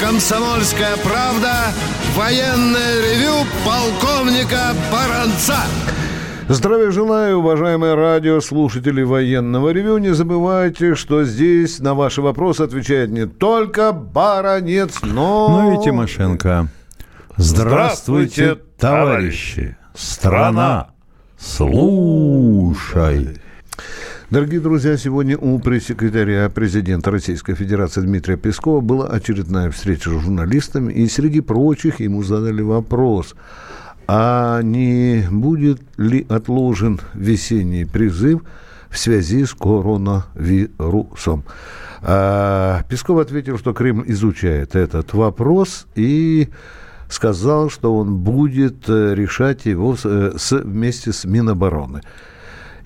«Комсомольская правда» военное ревю полковника Баранца. Здравия желаю, уважаемые радиослушатели военного ревю. Не забывайте, что здесь на ваши вопросы отвечает не только Баранец, но... Ну и Тимошенко. Здравствуйте, товарищи! Страна, слушай! Дорогие друзья, сегодня у пресс-секретаря президента Российской Федерации Дмитрия Пескова была очередная встреча с журналистами, и среди прочих ему задали вопрос, а не будет ли отложен весенний призыв в связи с коронавирусом? А Песков ответил, что Кремль изучает этот вопрос и сказал, что он будет э, решать его э, с, вместе с Минобороны.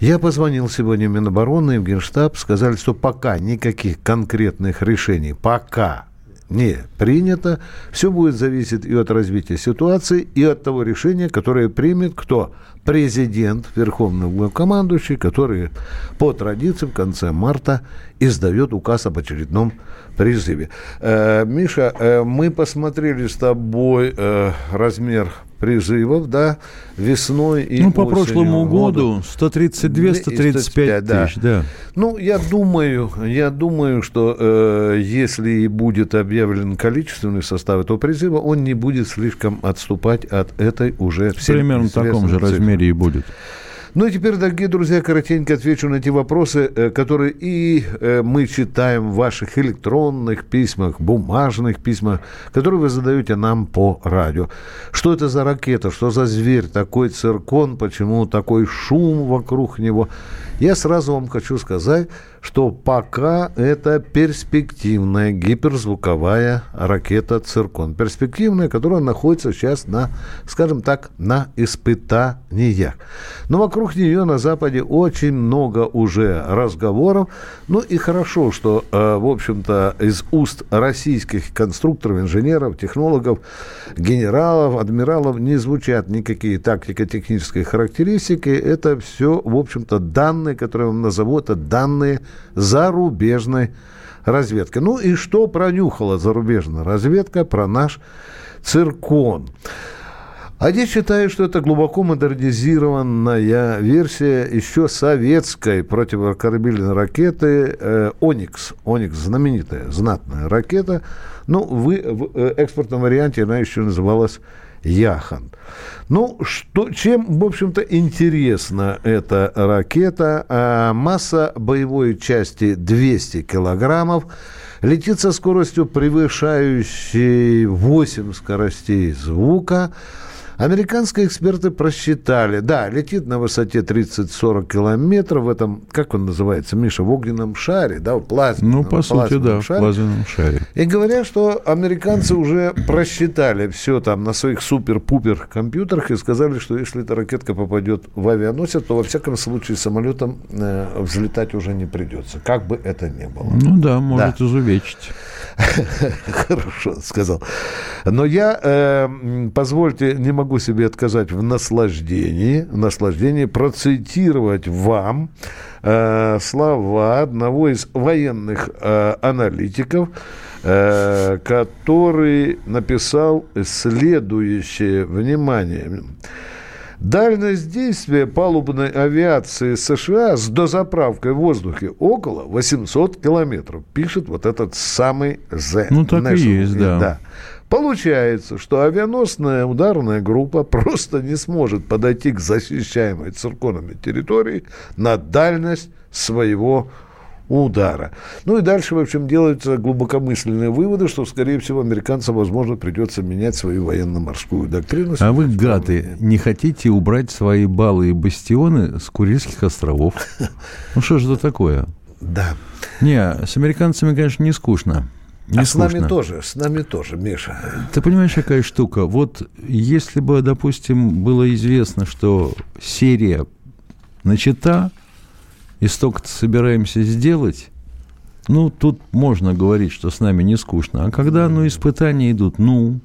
Я позвонил сегодня в Минобороны в Генштаб, сказали, что пока никаких конкретных решений, пока не принято, все будет зависеть и от развития ситуации, и от того решения, которое примет кто? Президент, верховный главкомандующий, который по традиции в конце марта издает указ об очередном призыве. Э, Миша, э, мы посмотрели с тобой э, размер призывов, да, весной и Ну, по осенью. прошлому году 132-135 да. тысяч, да. Ну, я думаю, я думаю, что э, если и будет объявлен количественный состав этого призыва, он не будет слишком отступать от этой уже... Примерно в таком же цифры. Размере и будет. Ну и теперь, дорогие друзья, коротенько отвечу на те вопросы, э, которые и э, мы читаем в ваших электронных письмах, бумажных письмах, которые вы задаете нам по радио. Что это за ракета, что за зверь, такой циркон, почему такой шум вокруг него? Я сразу вам хочу сказать, что пока это перспективная гиперзвуковая ракета «Циркон». Перспективная, которая находится сейчас на, скажем так, на испытаниях. Но вокруг нее на Западе очень много уже разговоров. Ну и хорошо, что, э, в общем-то, из уст российских конструкторов, инженеров, технологов, генералов, адмиралов не звучат никакие тактико-технические характеристики. Это все, в общем-то, данные, которые я вам назову, это данные зарубежной разведки. Ну и что пронюхала зарубежная разведка про наш циркон? Они считают, что это глубоко модернизированная версия еще советской противокорабельной ракеты «Оникс». «Оникс» – знаменитая, знатная ракета. Ну, вы, в э, экспортном варианте она еще называлась Яхан. Ну, что, чем, в общем-то, интересна эта ракета? А, масса боевой части 200 килограммов. Летит со скоростью, превышающей 8 скоростей звука. Американские эксперты просчитали, да, летит на высоте 30-40 километров в этом, как он называется, Миша, в огненном шаре, да, в плазменном Ну, по сути, да, шаре. в плазменном шаре. И говорят, что американцы уже просчитали все там на своих супер-пупер компьютерах и сказали, что если эта ракетка попадет в авианосец, то во всяком случае самолетом э, взлетать уже не придется, как бы это ни было. Ну да, может да. изувечить. Хорошо, сказал. Но я, э, позвольте, не могу себе отказать в наслаждении, в наслаждении процитировать вам э, слова одного из военных э, аналитиков, э, который написал следующее, внимание, Дальность действия палубной авиации США с дозаправкой в воздухе около 800 километров, пишет вот этот самый The Ну, так National. и есть, да. да. Получается, что авианосная ударная группа просто не сможет подойти к защищаемой цирконами территории на дальность своего удара. Ну и дальше, в общем, делаются глубокомысленные выводы, что, скорее всего, американцам, возможно, придется менять свою военно-морскую доктрину. А вы, гады, не хотите убрать свои баллы и бастионы с Курильских островов? Ну что же это такое? Да. Не, с американцами, конечно, не скучно. Не а скучно. с нами тоже, с нами тоже, Миша. Ты понимаешь, какая штука? Вот если бы, допустим, было известно, что серия начата, и столько-то собираемся сделать, ну, тут можно говорить, что с нами не скучно. А когда, ну, испытания идут, ну,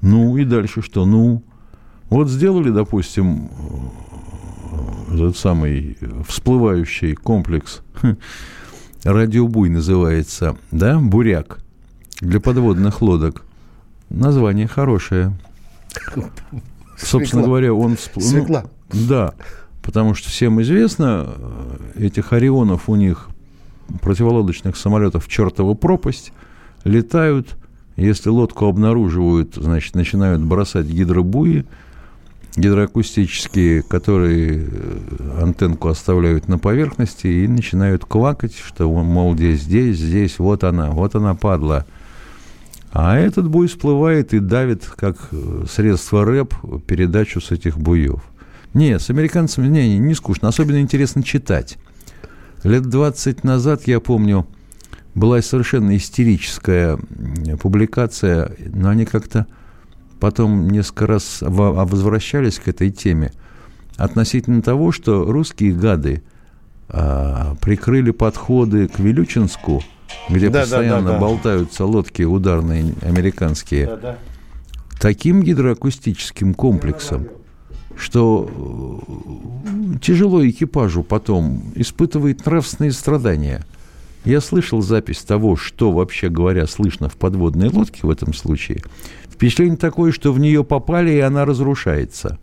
ну, и дальше что, ну, вот сделали, допустим, этот самый всплывающий комплекс, радиобуй называется, да, буряк. для подводных лодок. Название хорошее. Собственно говоря, он... всп- ну, Свекла. да, потому что всем известно, э, этих орионов у них противолодочных самолетов чертова пропасть, летают, если лодку обнаруживают, значит, начинают бросать гидробуи, гидроакустические, которые э, антенку оставляют на поверхности и начинают квакать, что, мол, здесь, здесь, здесь, вот она, вот она падла. А этот буй всплывает и давит, как э, средство рэп, передачу с этих буев. Не, с американцами не, не, скучно. Особенно интересно читать. Лет 20 назад, я помню, была совершенно истерическая публикация, но они как-то потом несколько раз во- возвращались к этой теме относительно того, что русские гады а, прикрыли подходы к Вилючинску, где Да, да, постоянно да, да. болтаются лодки ударные американские, таким гидроакустическим комплексом, что э, тяжело экипажу потом испытывает нравственные страдания. Я слышал запись того, что, вообще говоря, слышно в подводной лодке в этом случае. Впечатление такое, что в нее попали, и она разрушается.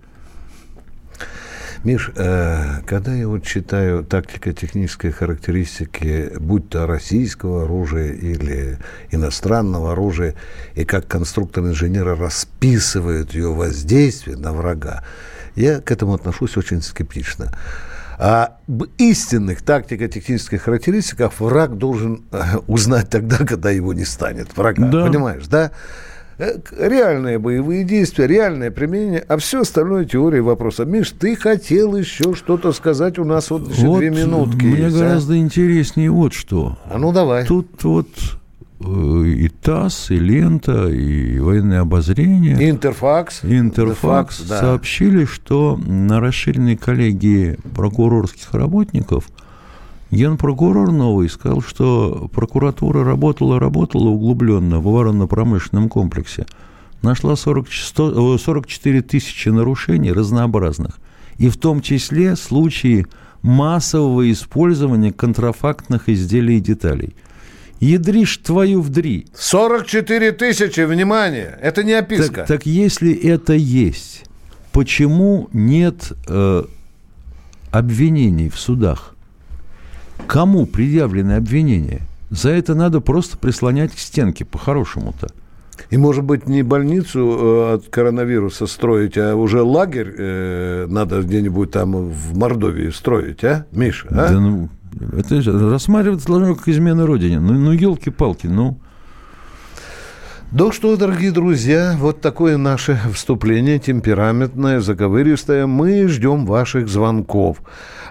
Миш, э, когда я вот читаю тактико-технические характеристики, будь то российского оружия или иностранного оружия, и как конструктор-инженеры расписывают ее воздействие на врага, я к этому отношусь очень скептично. А истинных тактико-технических характеристиках враг должен э, узнать тогда, когда его не станет. Врага, Да. понимаешь, да? Э, Реальные боевые действия, реальное применение, а все остальное теория вопроса. Миш, ты хотел еще что-то сказать, у нас вот еще Вот две минутки Мне есть, а? гораздо интереснее вот что. А ну давай. Тут вот и ТАСС, и Лента, и военное обозрение. Интерфакс. Интерфакс да. сообщили, что на расширенной коллегии прокурорских работников генпрокурор новый сказал, что прокуратура работала, работала углубленно в оборонно-промышленном комплексе. Нашла 40 чисто- э, 44 тысячи нарушений разнообразных. И в том числе случаи массового использования контрафактных изделий и деталей. Ядришь твою вдри. 44 тысячи, внимание, это не описка. Так, так если это есть, почему нет э, обвинений в судах? Кому предъявлены обвинения? За это надо просто прислонять к стенке, по-хорошему-то. И, может быть, не больницу э, от коронавируса строить, а уже лагерь э, надо где-нибудь там в Мордовии строить, а, Миша? а? Да ну, это же рассматриваться должно как измена Родине. Ну, ну елки-палки, ну. Ну что, дорогие друзья, вот такое наше вступление, темпераментное, заковыристое. Мы ждем ваших звонков.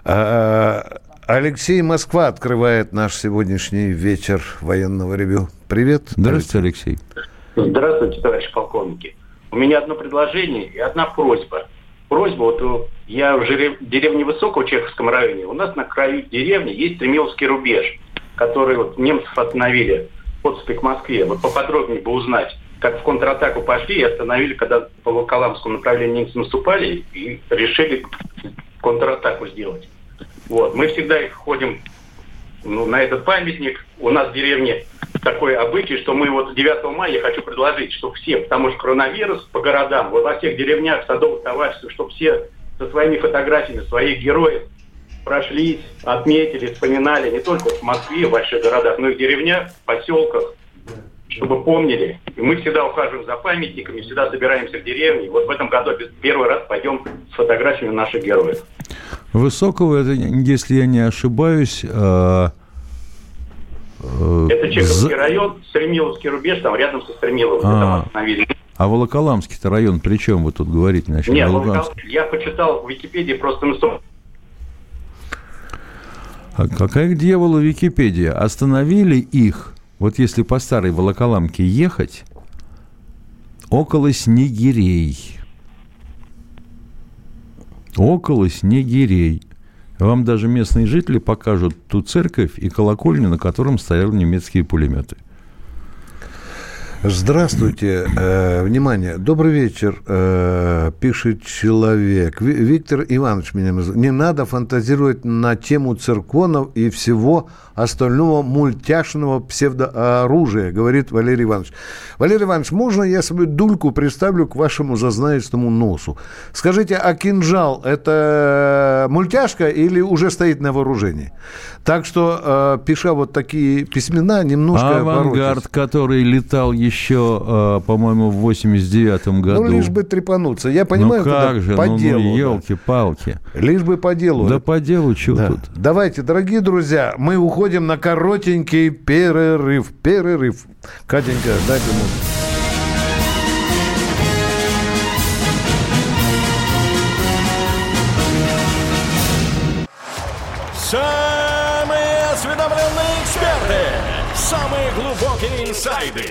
А, Алексей Москва открывает наш сегодняшний вечер военного ревю. Привет. Здравствуйте, Алексей. Здравствуйте, товарищи полковники. У меня одно предложение и одна просьба. Просьба, вот э, я в деревне Высокого в Чеховском районе, у нас на краю деревни есть Тремиловский рубеж, который вот немцев остановили подступы к Москве. Вот поподробнее бы узнать, как в контратаку пошли и остановили, когда по Волоколамскому направлению немцы наступали и решили контратаку сделать. Вот. Мы всегда их ходим ну, на этот памятник. У нас в деревне такой обычай, что мы вот 9 мая, я хочу предложить, чтобы все, потому что коронавирус по городам, вот во всех деревнях, садовых товариществах, чтобы все со своими фотографиями своих героев прошлись, отметили, вспоминали не только в Москве, в больших городах, но и в деревнях, поселках, чтобы помнили. И мы всегда ухаживаем за памятниками, всегда собираемся в деревне. Вот в этом году первый раз пойдем с фотографиями наших героев. Высокого, это, если я не ошибаюсь, а, э, Это Чеховский за- район, Стремиловский рубеж, там рядом со Стремиловым. А. Там. А Волоколамский-то район, при чем вы тут говорите насчет Нет, Волоколамска? Волков- я почитал в Википедии просто что- А какая к дьяволу Википедия? Остановили их, вот если по старой Волоколамке ехать, около Снегирей. Около Снегирей. Вам даже местные жители покажут ту церковь и колокольню, на котором стояли немецкие пулеметы. Здравствуйте. Э, внимание. Добрый вечер, э, пишет человек. Ви- Виктор Иванович меня называет. Не надо фантазировать на тему цирконов и всего остального мультяшного псевдооружия, говорит Валерий Иванович. Валерий Иванович, можно я свою дульку представлю к вашему зазнаечному носу? Скажите, а кинжал – это мультяшка или уже стоит на вооружении? Так что, э, пиша вот такие письмена, немножко Авангард, воротись. который летал еще, э, по-моему, в 89 году. Ну, лишь бы трепануться. Я понимаю, ну как же, по ну, делу. ну да. елки-палки. Лишь бы по делу. Да по делу, что Да. тут? Давайте, дорогие друзья, мы уходим на коротенький перерыв. Перерыв. Катенька, дайте музыку. Самые осведомленные эксперты, самые глубокие инсайды,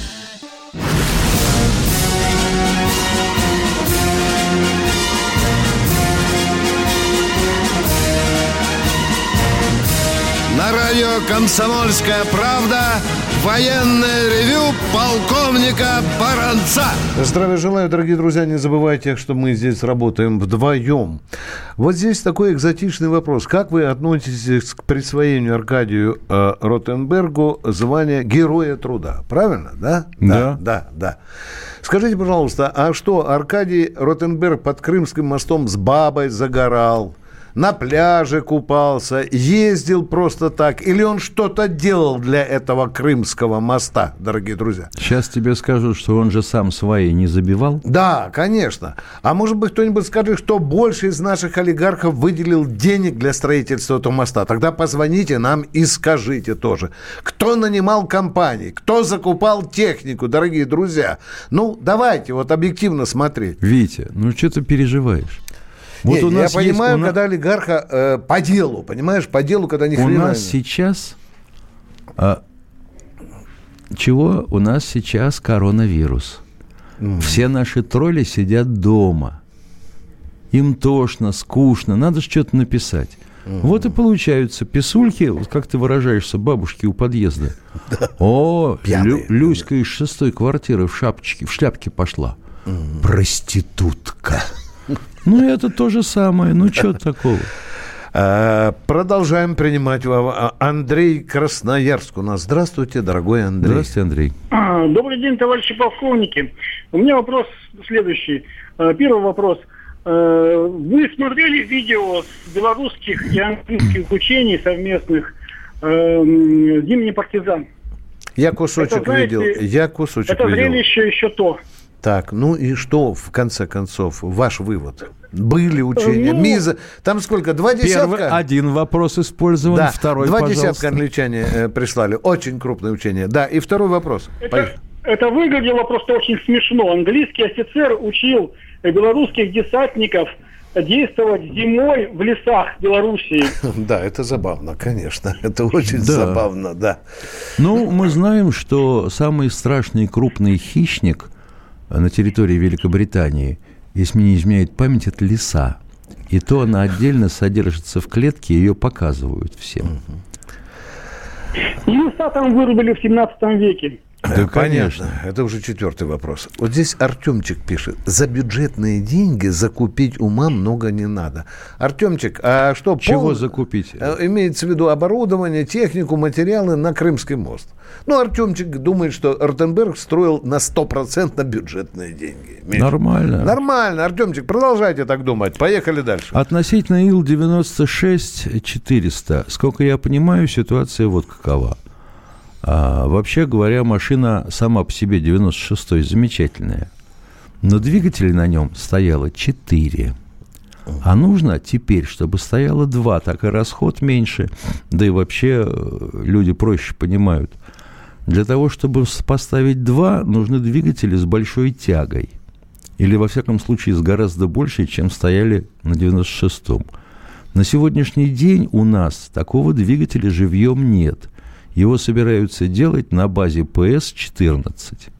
На радио «Комсомольская правда» военное ревю полковника Баранца. Здравия желаю, дорогие друзья. Не забывайте, что мы здесь работаем вдвоем. Вот здесь такой экзотичный вопрос. Как вы относитесь к присвоению Аркадию э, Ротенбергу звания Героя Труда? Правильно, да? Да. Да, да. Скажите, пожалуйста, а что, Аркадий Ротенберг под Крымским мостом с бабой загорал? На пляже купался, ездил просто так, или он что-то делал для этого Крымского моста, дорогие друзья? Сейчас тебе скажут, что он же сам свои не забивал. Да, конечно. А может быть, кто-нибудь скажет, что больше из наших олигархов выделил денег для строительства этого моста? Тогда позвоните нам и скажите тоже. Кто нанимал компании? Кто закупал технику, дорогие друзья? Ну, давайте вот объективно смотреть. Витя, ну что ты переживаешь? Не, я есть- понимаю, у на- когда олигарха э, по делу, понимаешь, по делу, когда ни У хрена нас не- сейчас... а, чего? У нас сейчас коронавирус. Все наши тролли сидят дома. Им тошно, скучно, надо же что-то написать. Вот и получаются писульки, вот как ты выражаешься, бабушки у подъезда. О. Лю- Люська из шестой квартиры в шапочке, в шляпке пошла. Проститутка. Ну, это то же самое. Ну, что такого? Э, Продолжаем принимать вам. А, Андрей Красноярск у нас. Здравствуйте, дорогой Андрей. Здравствуйте, Андрей. А, Добрый день, товарищи полковники. У меня вопрос следующий. Первый вопрос. Вы смотрели видео с белорусских и английских учений совместных «Зимний партизан»? Я кусочек Это, знаете, видел. Я кусочек Это видел. зрелище еще то. Так, ну и что, в конце концов, ваш вывод? Были учения, Ну, миза... Там сколько, два Первый, десятка? один вопрос использован, да, второй, два пожалуйста. десятка англичане э, прислали. Очень крупное учение. Да, и второй вопрос. Это, Поехали. это выглядело просто очень смешно. Английский офицер учил белорусских десантников действовать зимой в лесах Белоруссии. Да, это забавно, конечно. Это очень Да. забавно, да. Ну, мы знаем, что самый страшный крупный хищник на территории Великобритании, если мне не изменяет память, это лиса. И то она отдельно содержится в клетке, ее показывают всем. И леса там вырубили в 17 веке. Да, Понятно. Это уже четвертый вопрос. Вот здесь Артемчик пишет. За бюджетные деньги закупить ума много не надо. Артемчик, а что? Чего пол- закупить? Э, Имеется в виду оборудование, технику, материалы на Крымский мост. Ну, Артемчик думает, что Ротенберг строил на стопроцентно бюджетные деньги. Миша. Нормально. Нормально. Артемчик, продолжайте так думать. Поехали дальше. Относительно Ил-96-400, сколько я понимаю, ситуация вот какова. А, вообще говоря, машина сама по себе 96-й замечательная. Но двигателей на нем стояло 4. А нужно теперь, чтобы стояло 2, так и расход меньше. Да и вообще э, люди проще понимают. Для того, чтобы поставить два, нужны двигатели с большой тягой. Или, во всяком случае, с гораздо большей, чем стояли на 96-м. На сегодняшний день у нас такого двигателя живьем нет. Его собираются делать на базе ПС-14.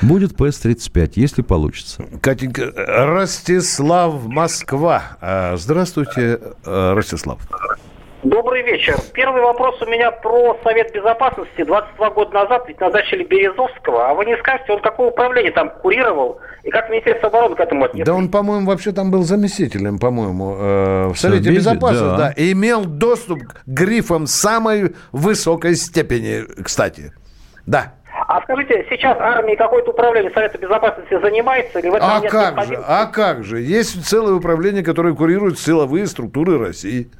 Будет ПС-35, если получится. Катенька, Ростислав, Москва. А, Здравствуйте, э, Ростислав. Добрый вечер. Первый вопрос у меня про Совет Безопасности. 22 года назад ведь назначили Березовского. А вы не скажете, он какое управление там курировал? И как Министерство обороны к этому отнеслось? Да он, по-моему, вообще там был заместителем, по-моему, э, в Совете Совете, Безопасности, да. да. и имел доступ к грифам самой высокой степени, кстати. Да. А скажите, сейчас армией какое-то управление Совета Безопасности занимается? Или в этом А нет как же, а как же? Есть целое управление, которое курирует силовые структуры России.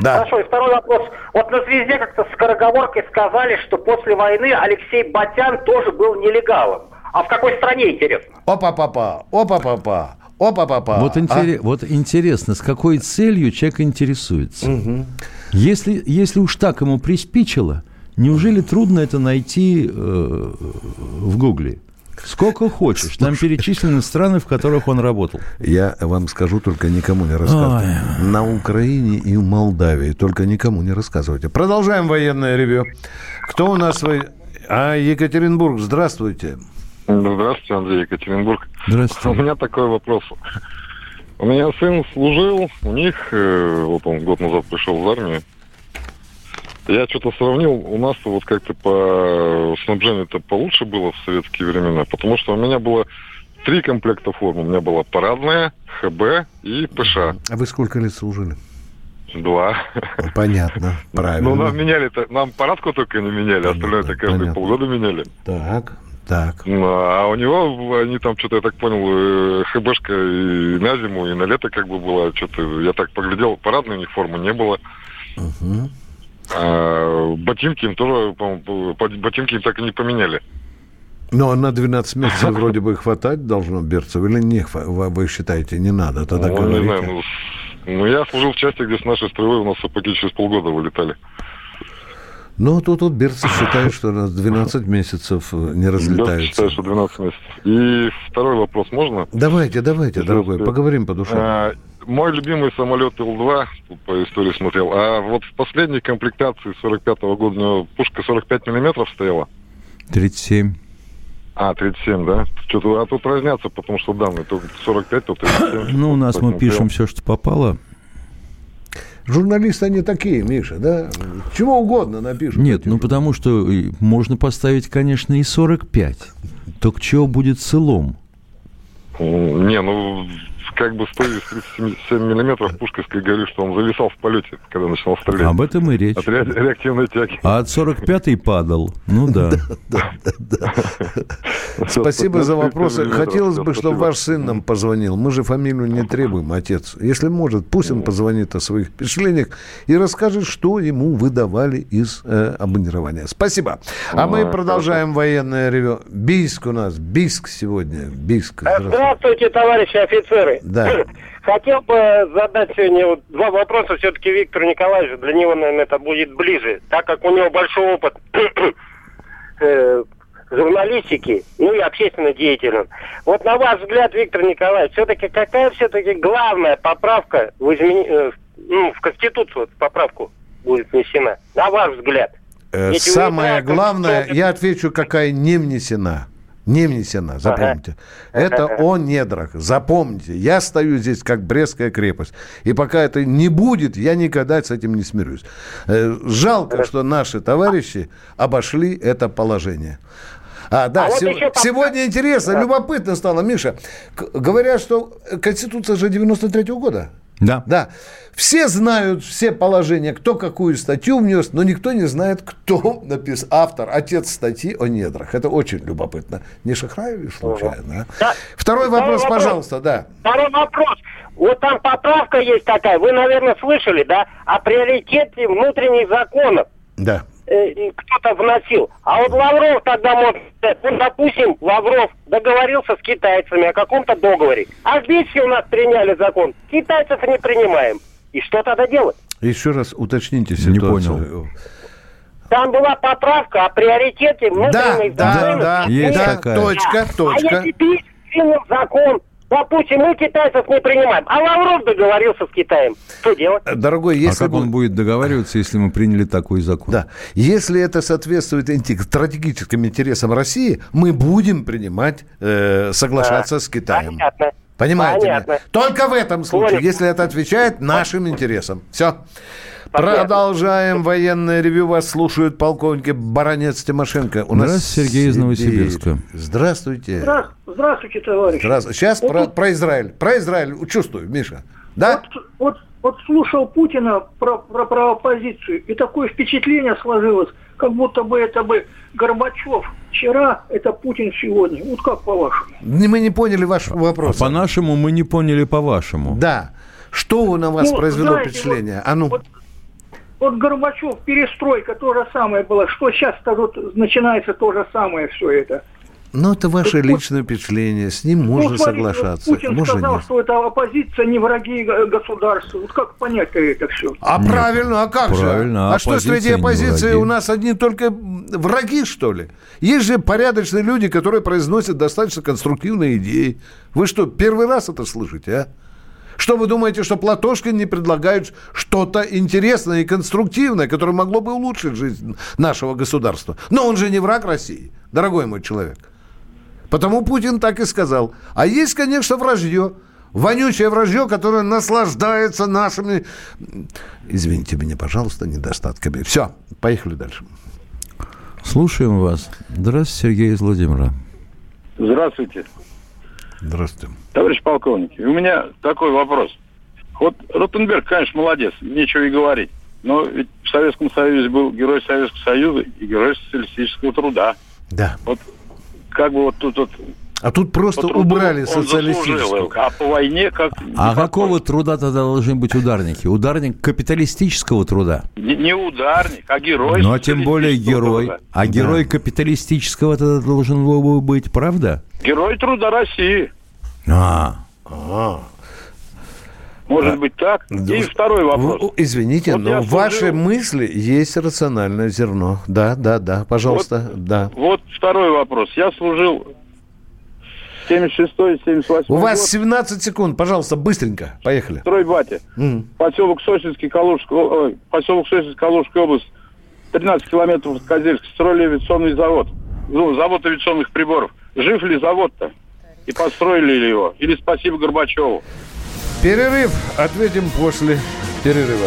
Да. Хорошо, и второй вопрос. Вот на «Звезде» как-то с скороговоркой сказали, что после войны Алексей Батян тоже был нелегалом. А в какой стране, интересно? Опа-папа, опа-папа, опа-папа. Вот, А? интере- вот интересно, с какой целью человек интересуется. Если, если уж так ему приспичило, неужели трудно это найти э, в Гугле? Сколько хочешь. Там перечислены страны, в которых он работал. Я вам скажу, только никому не рассказывайте. На Украине и в Молдавии. Только никому не рассказывайте. Продолжаем военное ревю. Кто у нас? во- А, Екатеринбург, здравствуйте. Здравствуйте, Андрей Екатеринбург. У Здравствуйте. меня такой вопрос. У меня сын служил, у них, э, вот он год назад пришел в армию. Я что-то сравнил, у нас вот как-то по снабжению-то получше было в советские времена, потому что у меня было три комплекта форм. У меня была парадная, ХБ и ПШ. А вы сколько лет служили? Два. Понятно, правильно. Ну, нам меняли нам парадку только не меняли, остальное-то каждые понятно. полгода меняли. Так, так. Ну, А у него, они там что-то, я так понял, э, ХБшка и на зиму, и на лето как бы было. Что-то, я так поглядел, парадной униформы не было. Мгм. А ботинки им тоже, ботинки так и не поменяли. Но на 12 месяцев вроде бы хватать должно берцев или не вы считаете, не надо? Тогда ну, не говорите. знаю, ну, ну, я служил в части, где с нашей строевой у нас сапоги через полгода вылетали. Ну, тут вот берцы считают, что на 12 месяцев э, не Я разлетаются. считаю, что 12 месяцев. И второй вопрос можно? Давайте, давайте, Если дорогой, успею. поговорим по душе. А, мой любимый самолет Ил-2, тут по истории смотрел, а вот в последней комплектации 45-го года у него пушка 45 миллиметров стояла. 37. А, 37, да? Что-то, а тут разнятся, потому что данные то 45, то 37. Ну, у нас мы пишем все, что попало. Журналисты они такие, Миша, да? Чего угодно напишут. Нет, ну потому что и можно поставить, конечно, и 45. Только чего будет прям- Не, ну, как бы стоит 37 миллиметров пушкой, говорю, что он зависал в полете, когда начинал стрелять. Об этом и речь. От ре- реактивной тяги. А от 45-й падал. Ну да. Спасибо за вопросы. Хотелось бы, чтобы ваш сын нам позвонил. Мы же фамилию не требуем, отец. Если может, пусть он позвонит о своих впечатлениях и расскажет, что ему выдавали из э, обмундирования. Спасибо. А мы продолжаем военное ревю. Бийск у нас. Бийск сегодня. Бийск. Здравствуйте. Здравствуйте, товарищи офицеры. Да. Хотел бы задать сегодня вот два вопроса все-таки Виктору Николаевичу. Для него, наверное, это будет ближе, так как у него большой опыт э, журналистики, ну и общественной деятельности. Вот на ваш взгляд, Виктор Николаевич, все-таки какая все-таки главная поправка в, измени- э, ну, в Конституцию, поправку будет внесена? На ваш взгляд. Э, Ведь Самое главное, я отвечу, какая не внесена. Не внесена, запомните. Это о недрах. Запомните, я стою здесь как Брестская крепость. И пока это не будет, я никогда с этим не смирюсь. Э, Жалко, что наши товарищи обошли это положение. А, да, А вот сего- еще пока- сегодня интересно, любопытно стало, Миша. Говорят, что Конституция же 93-го года. Да. Да. Все знают все положения, кто какую статью внес, но никто не знает, кто написал, автор, отец статьи о недрах. Это очень любопытно. Не Шахраевич случайно, а? Да. Второй Второй вопрос, вопрос. пожалуйста, да. Второй вопрос. Вот там поправка есть такая, вы, наверное, слышали, да, о приоритете внутренних законов. Да. Э, кто-то вносил. А вот Лавров тогда может, сказать, ну, допустим, Лавров договорился с китайцами о каком-то договоре. А здесь все у нас приняли закон. Китайцев не принимаем. И что тогда делать? Еще раз уточните Не ситуацию. там была поправка о приоритете Да, внутренних да, законов. да, Есть да, такая. точка, А точка. если пишет закон, допустим, мы китайцев не принимаем, а Лавров договорился с Китаем, что делать? Дорогой, А если как бы- он будет договариваться, если мы приняли такой закон? Да. Если это соответствует стратегическим интересам России, мы будем принимать, э, соглашаться с Китаем. Понятно. Понимаете? Понятно. меня? Только в этом случае, Понял. если это отвечает нашим интересам. Все. Понятно. Продолжаем военное ревю. Вас слушают полковники Баранец Тимошенко. У нас Здравствуйте, Сергей из. Новосибирска. Здравствуйте. Здра- Здравствуйте, товарищ. Здравствуйте. Сейчас Вот про, тут- про Израиль. Про Израиль чувствую, Миша. Да? Вот, вот, вот слушал Путина про, про, про оппозицию, и такое впечатление сложилось, как будто бы это бы Горбачев вчера, это Путин сегодня. Вот как по-вашему? Мы не поняли ваш А вопрос. по-нашему мы не поняли по-вашему. Да. Что на вас Ну, произвело знаете, впечатление? вот- а ну. вот- Вот Горбачев, перестройка, то же самое было. Что сейчас вот начинается то же самое все это. Ну, это ваше Вот- личное впечатление. С ним можно Ну, смотрите, вот соглашаться. Путин можно сказал, нет. что это оппозиция, не враги государства. Вот как понять это все? А Нет. правильно, а как же? Правильно, А что среди оппозиции у нас одни только враги, что ли? Есть же порядочные люди, которые произносят достаточно конструктивные идеи. Вы что, первый раз это слышите, а? Что вы думаете, что Платошкин не предлагает что-то интересное и конструктивное, которое могло бы улучшить жизнь нашего государства? Но он же не враг России, дорогой мой человек. Потому Путин так и сказал. А есть, конечно, вражье. Вонючее вражье, которое наслаждается нашими, извините меня, пожалуйста, недостатками. Все, поехали дальше. Слушаем вас. Здравствуйте, Сергей из Владимира. Здравствуйте, Здравствуйте. товарищ полковник. У меня такой вопрос. Вот Ротенберг, конечно, молодец, нечего и говорить. Но ведь в Советском Союзе был герой Советского Союза и герой социалистического труда. Да. Вот как бы вот тут вот... А тут просто убрали социалистическую. А по войне как... А какого труда тогда должны быть ударники? Ударник капиталистического труда. Не, не ударник, а герой Ну, а тем более герой. труда. А герой капиталистического тогда должен был бы быть, правда? Герой труда России. А, Может быть так? Да. И второй вопрос. Извините, Вот но в вашей служил- мысли есть рациональное зерно. Да, да, да, пожалуйста, да. Вот второй вопрос. Я служил 76-й, 78 У вас год. 17 секунд, пожалуйста, быстренько. Поехали. Стройбате. М. Поселок Сосинский, Калужская, ой, поселок Сосинский, Калужская область. 13 километров от Козельска. Строили авиационный завод. Ну, завод авиационных приборов. Жив ли завод-то? И построили ли его? Или спасибо Горбачеву? Перерыв. Ответим после перерыва.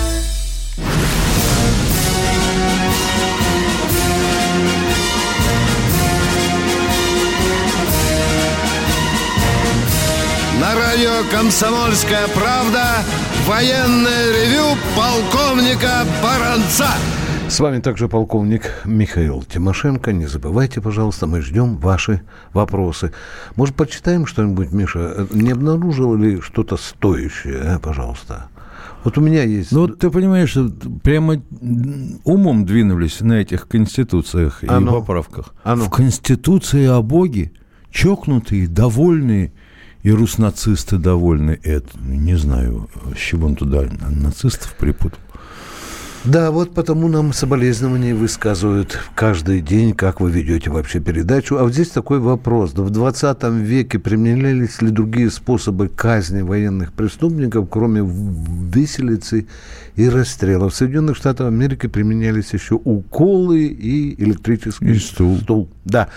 Радио «Комсомольская правда» военное ревю полковника Баранца. С вами также полковник Михаил Тимошенко. Не забывайте, пожалуйста, мы ждем ваши вопросы. Может, почитаем что-нибудь, Миша? Не обнаружил ли что-то стоящее, а, пожалуйста? Вот у меня есть... Ну, вот ты понимаешь, что прямо умом двинулись на этих конституциях и А ну. поправках. А ну. В конституции о Боге чокнутые, довольные, и руснацисты довольны. Это, не знаю, с чего он туда нацистов припутал. Да, вот потому нам соболезнования высказывают каждый день, как вы ведете вообще передачу. А вот здесь такой вопрос. Да в 20 веке применялись ли другие способы казни военных преступников, кроме виселицы и расстрела? В Соединенных Штатах Америки применялись еще уколы и электрический И стул. Да.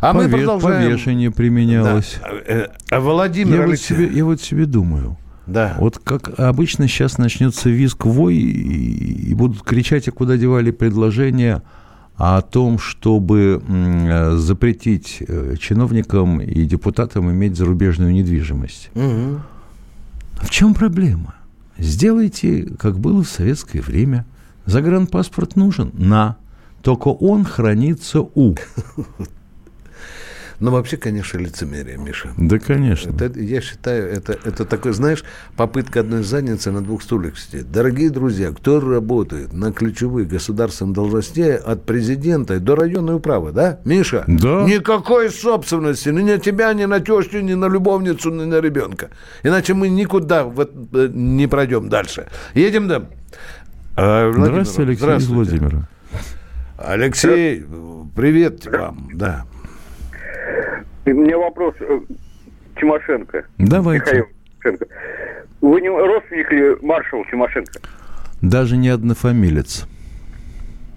А мы Пове- продолжаем. Повешение применялось. Да. Э, А Владимир Я вот, Алексеев- себе, я вот себе думаю. Да. Вот как обычно сейчас начнется визг вой, и, будут кричать, а куда девали предложения о том, чтобы запретить э, чиновникам и депутатам иметь зарубежную недвижимость. Мгм. В чем проблема? Сделайте, как было в советское время. Загранпаспорт нужен? На. только он хранится у. Ну, вообще, конечно, лицемерие, Миша. Да, конечно. Это, я считаю, это, это такой, знаешь, попытка одной задницы на двух стульях сидеть. Дорогие друзья, кто работает на ключевых государственных должностях от президента до районной управы, да, Миша? Да. Никакой собственности ни на тебя, ни на тещу, ни на любовницу, ни на ребенка. Иначе мы никуда вот, э, не пройдем дальше. Едем, да? А, Владимир, Здравствуйте, Алексей из Владимира. Алексей, привет вам, да. У меня вопрос э, Тимошенко. Давайте. Михаил Тимошенко. Вы не родственник ли маршала Тимошенко? Даже не однофамилец.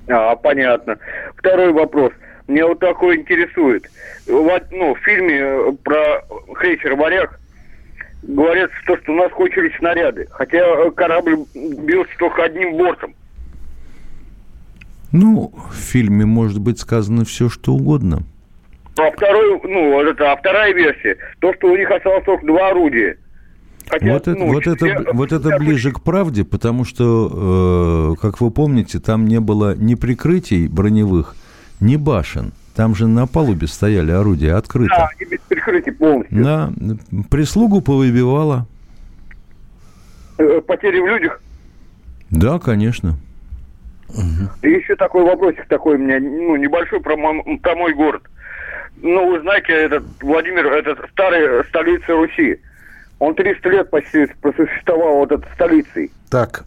А, понятно. Второй вопрос. Меня вот такой интересует. Вот, ну, в фильме э, про крейсер «Варяг» говорится, что, что у нас кончились снаряды. Хотя корабль бился только одним бортом. Ну, в фильме может быть сказано все, что угодно. А второй, ну, это, а вторая версия, то, что у них осталось только два орудия. Хотя, вот, это, ну, вот, это, все- вот это ближе к правде, потому что, э, как вы помните, там не было ни прикрытий броневых, ни башен. Там же на палубе стояли орудия открыто. Да, они без прикрытия полностью. На прислугу повыбивала. Э, Потери в людях. Да, конечно. И еще такой вопросик такой у меня, ну, небольшой про, мой- про мой город. Ну, вы знаете, этот Владимир, это старая столица Руси. Он 300 лет почти просуществовал вот этой столицей. Так.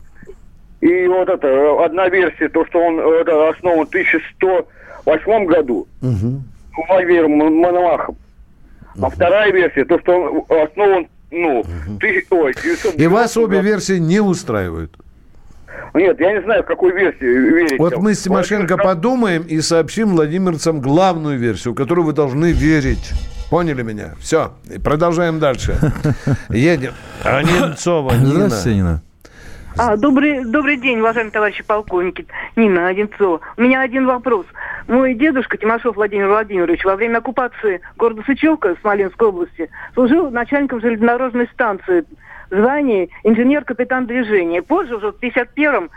И вот это, э, одна версия, то, что он э, это, основан в 1108 году Владимиром М- Мономахом. А вторая версия, то, что он основан, ну, тысяч, ой, 900 И вас обе версии не устраивают. Нет, я не знаю, в какой версии верить. Вот мы с Тимошенко подумаем и сообщим владимирцам главную версию, в которую вы должны верить. Поняли меня? Все. Продолжаем дальше. Едем. А Немцова Нина. Здравствуйте, Нина. А, добрый, добрый день, уважаемые товарищи полковники. Нина Одинцова. У меня один вопрос. Мой дедушка Тимошов Владимир Владимирович во время оккупации города Сычевка Смоленской области служил начальником железнодорожной станции звании инженер-капитан движения. Позже, уже в 51-м,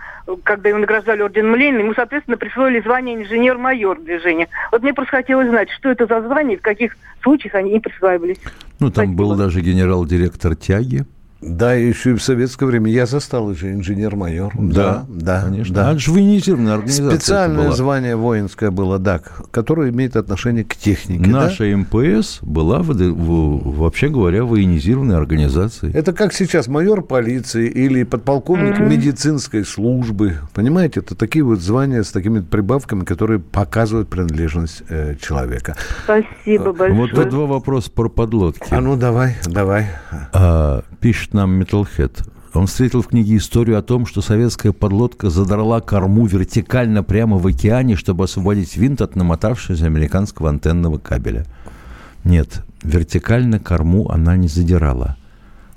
когда его награждали орденом Ленина, ему, соответственно, присвоили звание инженер-майор движения. Вот мне просто хотелось знать, что это за звание, в каких случаях они им присваивались. Ну, там был даже генерал-директор тяги. Да, еще и в советское время я застал еще инженер-майор. Да, да, конечно. да. А это же военизированная организация Специальное была. звание воинское было, да, которое имеет отношение к технике. да? Наша МПС была, в- в- вообще говоря, военизированной организацией. Это как сейчас майор полиции или подполковник Мгм. медицинской службы. Понимаете, это такие вот звания с такими прибавками, которые показывают принадлежность э, человека. Спасибо большое. Вот тут два вопроса про подлодки. А ну давай, давай. А, пишет нам Metalhead. Он встретил в книге историю о том, что советская подлодка задрала корму вертикально прямо в океане, чтобы освободить винт от намотавшегося американского антенного кабеля. Нет, вертикально корму она не задирала.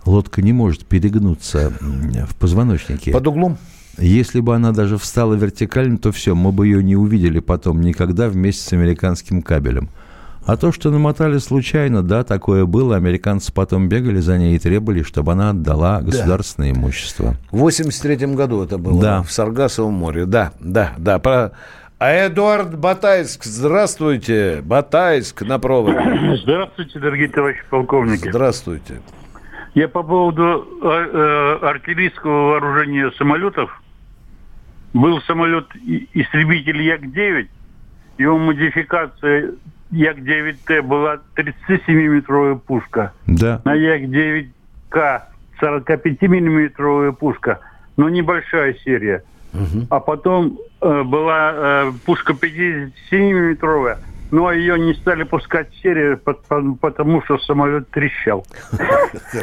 Лодка не может перегнуться в позвоночнике. Под углом? Если бы она даже встала вертикально, то все, мы бы ее не увидели потом никогда вместе с американским кабелем. А то, что намотали случайно, да, такое было. Американцы потом бегали за ней и требовали, чтобы она отдала государственное имущество. В 83 году это было Да. в Саргасовом море. Да, да, да. Про... А Эдуард Батайск, здравствуйте. Батайск на проводе. Здравствуйте, дорогие товарищи полковники. Здравствуйте. Я по поводу э, э, артиллерийского вооружения самолетов. Был самолет истребитель Як-9. Его модификация Як-9Т была 37-метровая пушка. Да. На Як-9К 45-миллиметровая пушка, но небольшая серия. А потом э, была э, пушка 57-метровая, но ее не стали пускать в серию, пот- пот- потому что самолет трещал.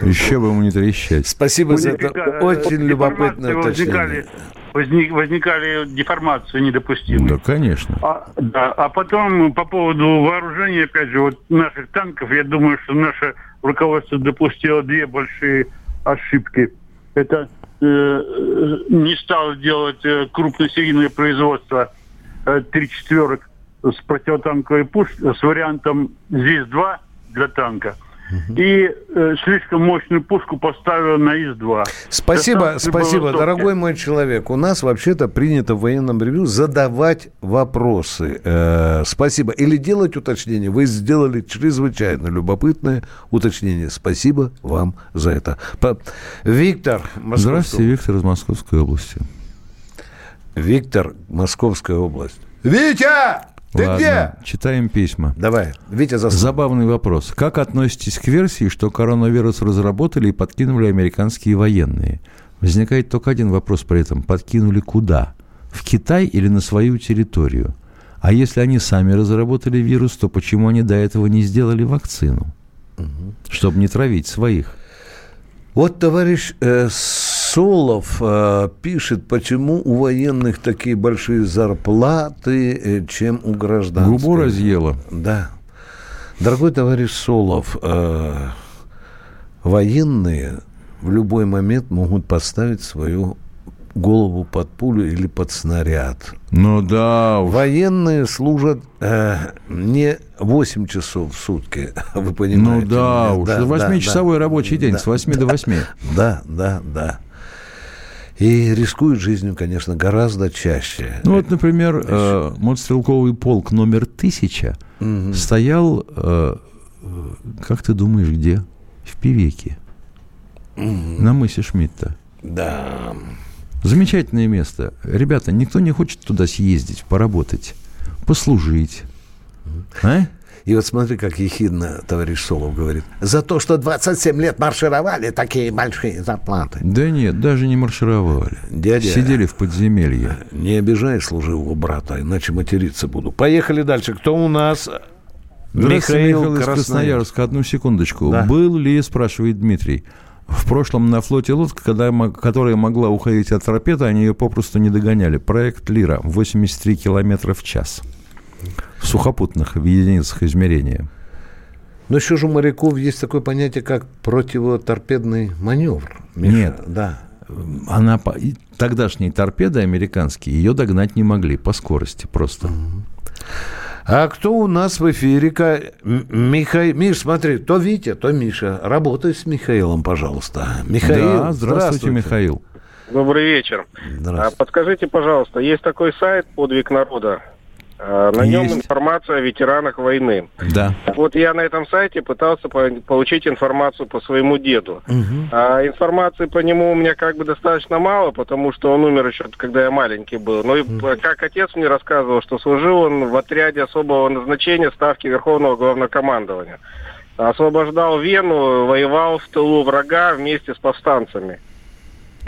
Еще бы ему не трещать. Спасибо за это очень любопытное уточнение. Возник- возникали деформации недопустимые. Да, конечно. А, да, а потом по поводу вооружения, опять же, вот наших танков, я думаю, что наше руководство допустило две большие ошибки. Это э, э, не стало делать э, крупносерийное производство э, три четверок с противотанковой пушкой, с вариантом ЗИС-2 для танка. И э, слишком мощную пушку поставил на ИС-2. Спасибо, спасибо, дорогой мой человек. У нас вообще-то принято в военном ревью задавать вопросы. Э, спасибо. Или делать уточнения. Вы сделали чрезвычайно любопытное уточнение. Спасибо вам за это. По- Виктор, Московская Здравствуйте, Виктор из Московской области. Виктор, Московская область. Витя! Ты Ладно, где? читаем письма. Давай, Витя, за Забавный вопрос. Как относитесь к версии, что коронавирус разработали и подкинули американские военные? Возникает только один вопрос при этом. Подкинули куда? В Китай или на свою территорию? А если они сами разработали вирус, то почему они до этого не сделали вакцину? Чтобы не травить своих. Вот товарищ э, Солов э, пишет, почему у военных такие большие зарплаты, э, чем у гражданских. Губу разъела. Да. Дорогой товарищ Солов, э, военные в любой момент могут поставить свою голову под пулю или под снаряд. Ну да. Военные служат э, не 8 часов в сутки, вы понимаете. Ну да меня? уж. Это Восьмичасовой да, рабочий день да, с 8 до 8. Да, да, да. И рискуют жизнью, конечно, гораздо чаще. Ну вот, например, э, мотострелковый полк номер 1000 Мгм. стоял, э, как ты думаешь, где? В Пивеке. На мысе Шмидта. Да. Замечательное место. Ребята, никто не хочет туда съездить, поработать, послужить. А? И вот смотри, как ехидно товарищ Солов говорит. За то, что 27 лет маршировали, такие большие зарплаты. Да нет, даже не маршировали. Дядя. Сидели в подземелье. Не обижай служивого брата, иначе материться буду. Поехали дальше. Кто у нас? Здравствуйте, Михаил, из Красноярск. Красноярска. Одну секундочку. Да. Был ли, спрашивает Дмитрий, в прошлом на флоте лодка, когда, которая могла уходить от торпеды, они ее попросту не догоняли. Проект «Лира» 83 километра в час. В сухопутных в единицах измерения. Но еще же у моряков есть такое понятие, как противоторпедный маневр. Миша. Нет. Да. Она, тогдашние торпеды американские ее догнать не могли по скорости просто. А кто у нас в эфире? Ка- М- Михаил, Миш, смотри, то Витя, то Миша. Работай с Михаилом, пожалуйста. Михаил, да, здравствуйте, Михаил. Добрый вечер. А, подскажите, пожалуйста, есть такой сайт «Подвиг народа». А, На нем Есть. информация о ветеранах войны. Да. Вот я на этом сайте пытался по- получить информацию по своему деду. А информации по нему у меня как бы достаточно мало, потому что он умер еще, когда я маленький был. Ну и п- как отец мне рассказывал, что служил он в отряде особого назначения ставки Верховного Главнокомандования. Освобождал Вену, воевал в тылу врага вместе с повстанцами.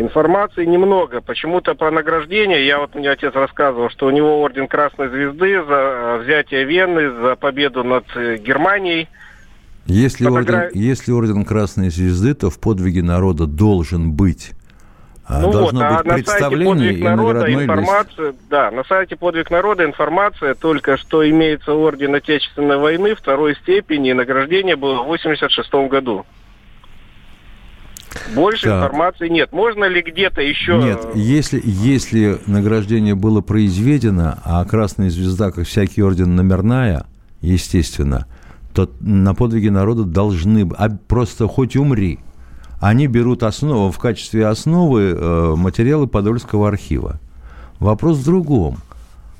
Информации немного. Почему-то про награждение, я вот мне отец рассказывал, что у него орден Красной Звезды за э, взятие Вены, за победу над э, Германией. Если, Фотогра- орден, если орден Красной Звезды, то в подвиге народа должен быть. А, ну Должно вот, а быть на сайте «Подвиг и народа» наградной лист. информация, да, на сайте «Подвиг народа» информация только, что имеется орден Отечественной войны второй степени, и награждение было в 86 году. Больше Так. информации нет. Можно ли где-то еще... Нет, если, если награждение было произведено, а Красная Звезда, как всякий орден, номерная, естественно, то на подвиге народа должны... А просто хоть умри. Они берут основу, в качестве основы э, материалы Подольского архива. Вопрос в другом.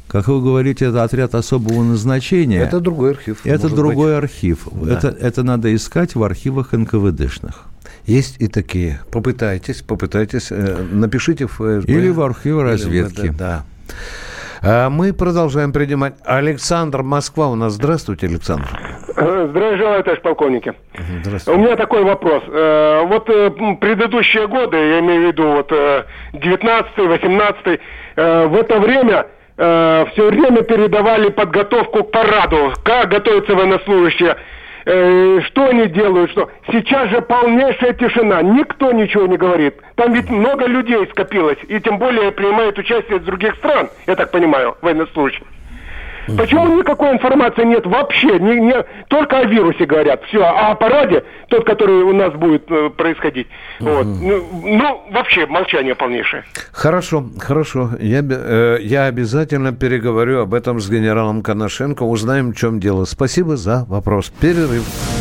Как вы говорите, это отряд особого назначения. Это другой архив. Это другой быть. архив. Да. Это, это надо искать в архивах НКВДшных. Есть и такие. Попытайтесь, попытайтесь. э, напишите в ФСБ. Или в архивы Или в разведки. МВД, Да. А мы продолжаем принимать. Александр Москва у нас. Здравствуйте, Александр. Здравия желаю, товарищ полковники. У Здравствуйте. меня такой вопрос. Э, Вот э, предыдущие годы, я имею в виду вот 19-й, 18-й, э, в это время все время передавали подготовку к параду, как готовятся военнослужащие, э, что они делают, что. Сейчас же полнейшая тишина, никто ничего не говорит. Там ведь много людей скопилось, и тем более принимают участие из других стран, я так понимаю, военнослужащие. Почему никакой информации нет вообще? Не, не, только о вирусе говорят. Все, а о параде, тот, который у нас будет э, происходить. Вот. Ну, ну, вообще молчание полнейшее. Хорошо, хорошо. Я, э, я обязательно переговорю об этом с генералом Коношенко. Узнаем, в чем дело. Спасибо за вопрос. Перерыв.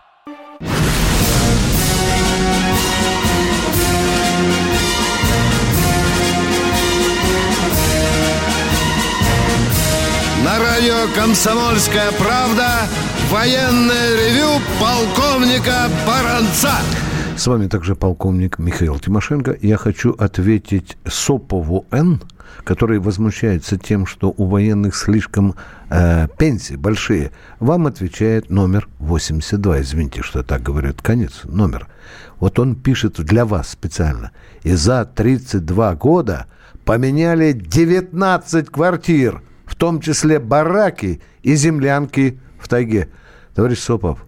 Радио «Комсомольская правда» военное ревю полковника Баранца. С вами также полковник Михаил Тимошенко. Я хочу ответить Сопову Н., который возмущается тем, что у военных слишком э, пенсии большие. Вам отвечает номер 82. Извините, что я так говорю. Это конец номер. Вот он пишет для вас специально. И за 32 года поменяли 19 квартир, том числе бараки и землянки в тайге. Товарищ Сопов,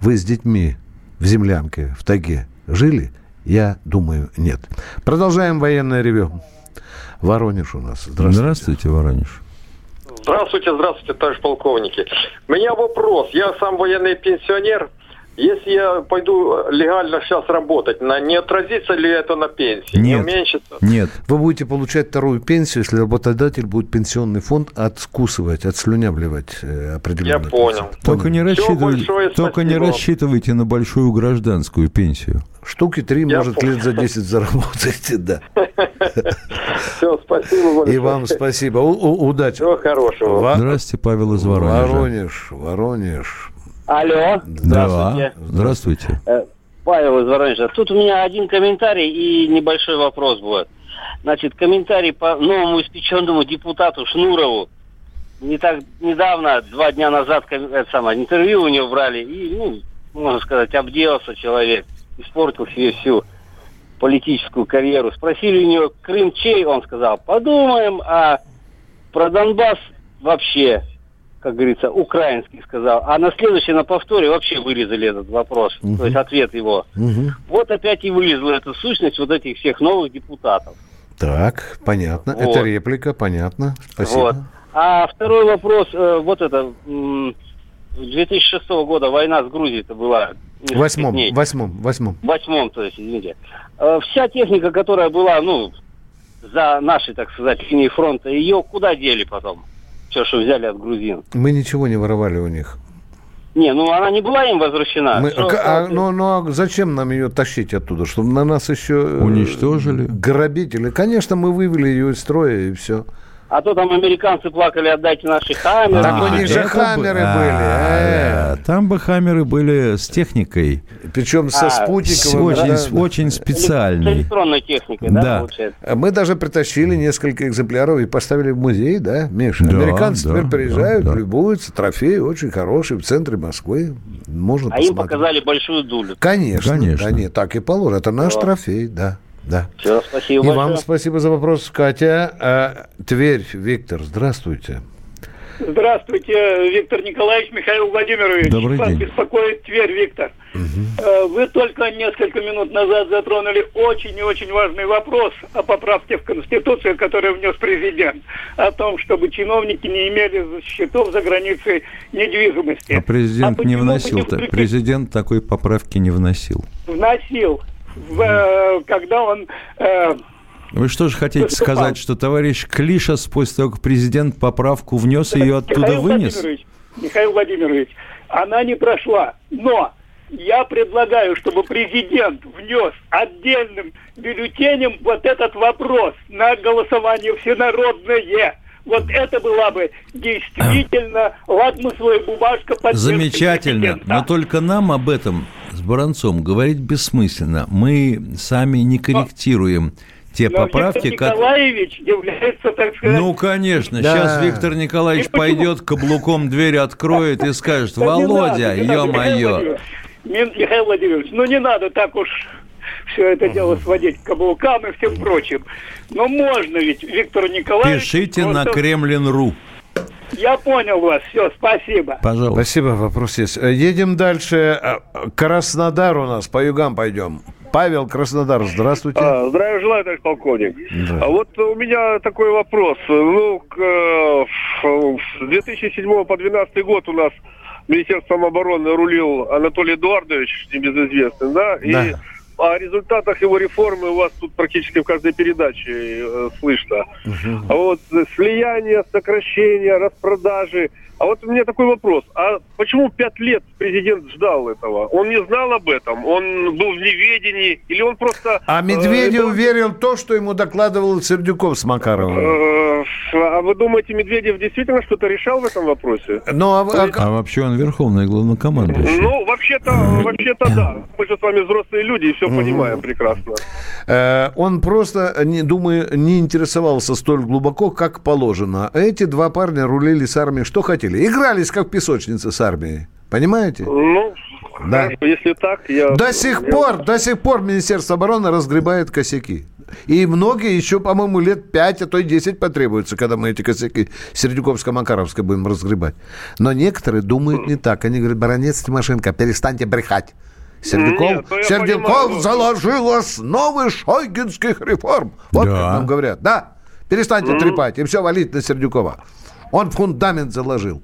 вы с детьми в землянке в тайге жили? Я думаю, нет. Продолжаем военное ревю. Воронеж у нас. Здравствуйте. Здравствуйте, Воронеж. Здравствуйте, здравствуйте, товарищ полковники. У меня вопрос. Я сам военный пенсионер. Если я пойду легально сейчас работать, на, не отразится ли это на пенсии? Не Нет. уменьшится? Нет. Вы будете получать вторую пенсию, если работодатель будет пенсионный фонд откусывать, отслюнявливать э, определенный Я понял. Только не, большое только не рассчитывайте на большую гражданскую пенсию. Штуки три, Я может, понял. лет за 10 заработаете, да. Все, спасибо большое. И вам спасибо. Удачи. Всего хорошего. Здравствуйте, Павел из Воронежа. Воронеж, Воронеж. Алло. Да. Здравствуйте. Э, Павел из Воронежа. Тут у меня один комментарий и небольшой вопрос будет. Значит, комментарий по новому испеченному депутату Шнурову. Не так недавно, два дня назад, это самое, интервью у него брали, и, ну, можно сказать, обделался человек, испортил себе всю политическую карьеру. Спросили у него, Крым чей? Он сказал, подумаем, а про Донбасс вообще, как говорится, украинский сказал. А на следующее, на повторе вообще вырезали этот вопрос, Мгм. то есть ответ его. Вот опять и вылезла эта сущность вот этих всех новых депутатов. Так, понятно. Вот. Это реплика, понятно. Спасибо. Вот. А второй вопрос, э, вот это, м, 2006 года война с Грузией это была. несколько Восьмом, дней. восьмом, восьмом. Восьмом, то есть, извините. Э, Вся техника, которая была, ну, за нашей, так сказать, линией фронта, ее куда дели потом? Все, что взяли от грузин. Мы ничего не воровали у них. Не, ну она не была им возвращена. Мы- Что- а, ну, ну, а зачем нам ее тащить оттуда? Чтобы на нас еще... э, Уничтожили. Грабители. Конечно, мы вывели ее из строя, и все. А то там американцы плакали, отдайте наши хаммеры. Так у них же хаммеры бы- были. А, э. Там бы хаммеры были с техникой. Причем со А, спутниковым. Очень, да, с- специальной. электронной техникой, да, Да. получается? А Мы даже притащили несколько экземпляров и поставили в музей, да, Миша? Американцы теперь приезжают, любуются, трофей очень хороший в центре Москвы. Можно А им посмотреть. показали большую дулю. Конечно, Конечно. да, нет, так и положено. Это наш трофей, да, да. Все, спасибо И большое. вам спасибо за вопрос, Катя. А, Тверь, Виктор, здравствуйте. Здравствуйте, Виктор Николаевич, Михаил Владимирович. Добрый Вас день. беспокоит Тверь, Виктор. Э, Вы только несколько минут назад затронули очень и очень важный вопрос о поправке в Конституцию, которую внес президент, о том, чтобы чиновники не имели счетов за границей недвижимости. А президент А не почему бы вносил. не та- включить? Президент такой поправки не вносил. Вносил, в, э, когда он... э, Вы что же хотите Выступал. сказать, что товарищ Клишас, после того, как президент поправку внес, ее оттуда Михаил вынес? Владимирович, Михаил Владимирович, она не прошла, но я предлагаю, чтобы президент внес отдельным бюллетенем вот этот вопрос на голосование всенародное. Вот это была бы действительно лакмусовая бумажка поддержки Замечательно. Но только нам об этом Баранцом говорить бессмысленно. Мы сами не корректируем те Но поправки, Виктор как... Николаевич является, так сказать... Ну, конечно. Да. Сейчас Виктор Николаевич И почему? пойдет, каблуком дверь откроет и скажет, Володя, ё-моё. Михаил Владимирович, ну не надо так уж все это дело сводить к каблукам и всем прочим. Но можно ведь, Виктор Николаевич... Пишите на просто- Кремлин.ру. Я понял вас. Все, спасибо. Пожалуйста. Спасибо, вопрос есть. Э, Едем дальше. Э, Краснодар у нас, по югам пойдем. Павел Краснодар, здравствуйте. А, здравия желаю, товарищ полковник. Да. А вот у меня такой вопрос. Ну, к, э, в- с 2007 по 2012 год у нас Министерством обороны рулил Анатолий Эдуардович, небезызвестный, да? И Да. О результатах его реформы у вас тут практически в каждой передаче э, слышно. А вот э, слияние, сокращение, распродажи. А вот у меня такой вопрос. А почему пять лет президент ждал этого? Он не знал об этом? Он был в неведении? Или он просто... А э, Медведев был- верил в то, что ему докладывал Сердюков с Макаровым. Э, А вы думаете, Медведев действительно что-то решал в этом вопросе? Ну, а, А вообще он верховный главнокомандующий. Ну, вообще-то, вообще-то да. Мы же с вами взрослые люди и все понимаем прекрасно. Э, Он просто, не, думаю, не интересовался столь глубоко, как положено. Эти два парня рулили с армией, что хотели. Игрались, как песочницы с армией. Понимаете? Ну, Да. хорошо, если так, я... До сих я- пор, до сих пор Министерство обороны разгребает косяки. И многие еще, по-моему, лет 5, а то и 10 потребуется, когда мы эти косяки Сердюковско-Макаровской будем разгребать. Но некоторые думают не так. Они говорят, баронец Тимошенко, перестаньте брехать. Сердюков, Нет, ну Сердюков понимаю. заложил основы шойгинских реформ. Вот Да. как нам говорят. Да, перестаньте Мгм. трепать и все валить на Сердюкова. Он фундамент заложил.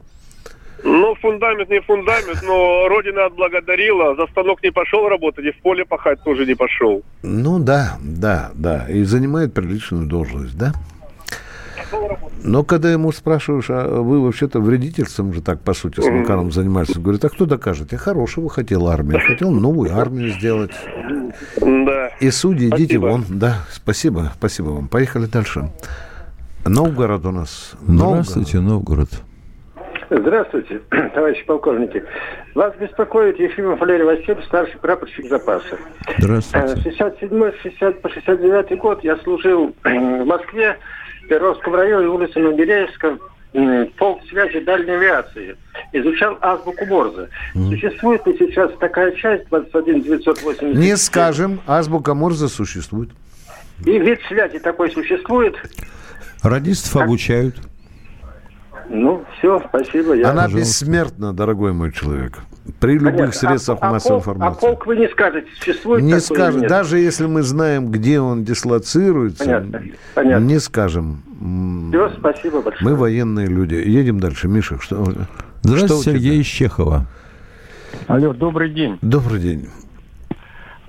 Ну, фундамент не фундамент, но Родина отблагодарила, за станок не пошел работать, и в поле пахать тоже не пошел. Ну да, да, да. И занимает приличную должность, да? Но когда ему спрашиваешь, а вы вообще-то вредительством же так, по сути, с. Макаром занимались, он говорит, а кто докажет? Я хорошего хотел армию, хотел новую армию сделать. Да. И судьи, идите вон. Да, спасибо, спасибо вам. Поехали дальше. Новгород у нас. Новгород. Здравствуйте, Новгород. Здравствуйте, товарищи полковники. Вас беспокоит Ефимов Валерий Васильевич, старший прапорщик запаса. Здравствуйте. 67 60 по 69 год я служил в Москве, Перовском районе, улица Набережская, м, полк связи дальней авиации. Изучал азбуку Морзе. Существует ли сейчас такая часть 21 980? Не скажем, азбука Морзе существует. И вид связи такой существует? Радистов обучают. Ну, все, спасибо. Я... Она бессмертна, дорогой мой человек. При любых Понятно. средствах А- а массовой полк- информации. А полк вы не скажете, существует Не такой или скажем, нет? даже если мы знаем, где он дислоцируется, Понятно, понятно. не скажем. Все, спасибо большое. Мы военные люди. Едем дальше. Миша, что, что Здравствуйте, тебя? Сергей из Чехова. Алло, добрый день. Добрый день.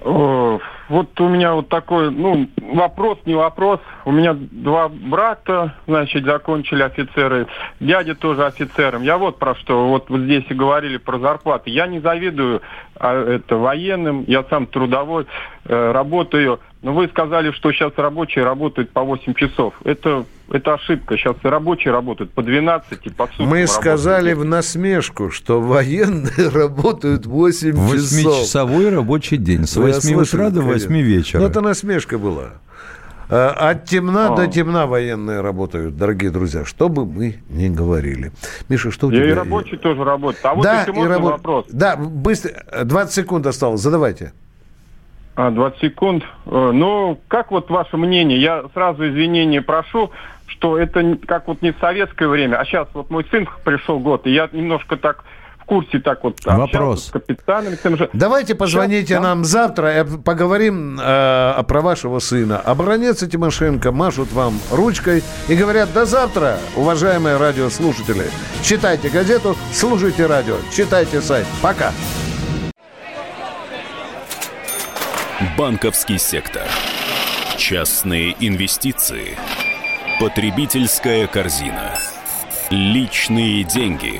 О, вот у меня вот такой, ну, вопрос, не вопрос. У меня два брата, значит, закончили офицеры. Дядя тоже офицером. Я вот про что. Вот, вот здесь и говорили про зарплаты. Я не завидую а, это военным. Я сам трудовой, э, работаю. Но вы сказали, что сейчас рабочие работают по 8 часов. Это, это ошибка. Сейчас и рабочие работают по 12 и по суткам Мы работают. сказали в насмешку, что военные работают 8 часов. Восьмичасовой рабочий день. С Вы 8 утра до 8 конечно. вечера. Ну, это насмешка была. А, От темна А. до темна военные работают, дорогие друзья, что бы мы ни говорили. Миша, что у И тебя? рабочие тоже работают. А вот да, если и можно рабо- вопрос. Да, быстро. 20 секунд осталось. Задавайте. А, 20 секунд. Э, Ну, как вот ваше мнение? Я сразу извинения прошу, что это как вот не в советское время, а сейчас вот мой сын пришел год, и я немножко так курсе так вот Вопрос. с капитанами. тем же. Давайте позвоните да. нам завтра, и поговорим э, про вашего сына. Оборонец и Тимошенко машут вам ручкой и говорят, до завтра, уважаемые радиослушатели. Читайте газету, слушайте радио, читайте сайт. Пока. Банковский сектор. Частные инвестиции. Потребительская корзина. Личные деньги.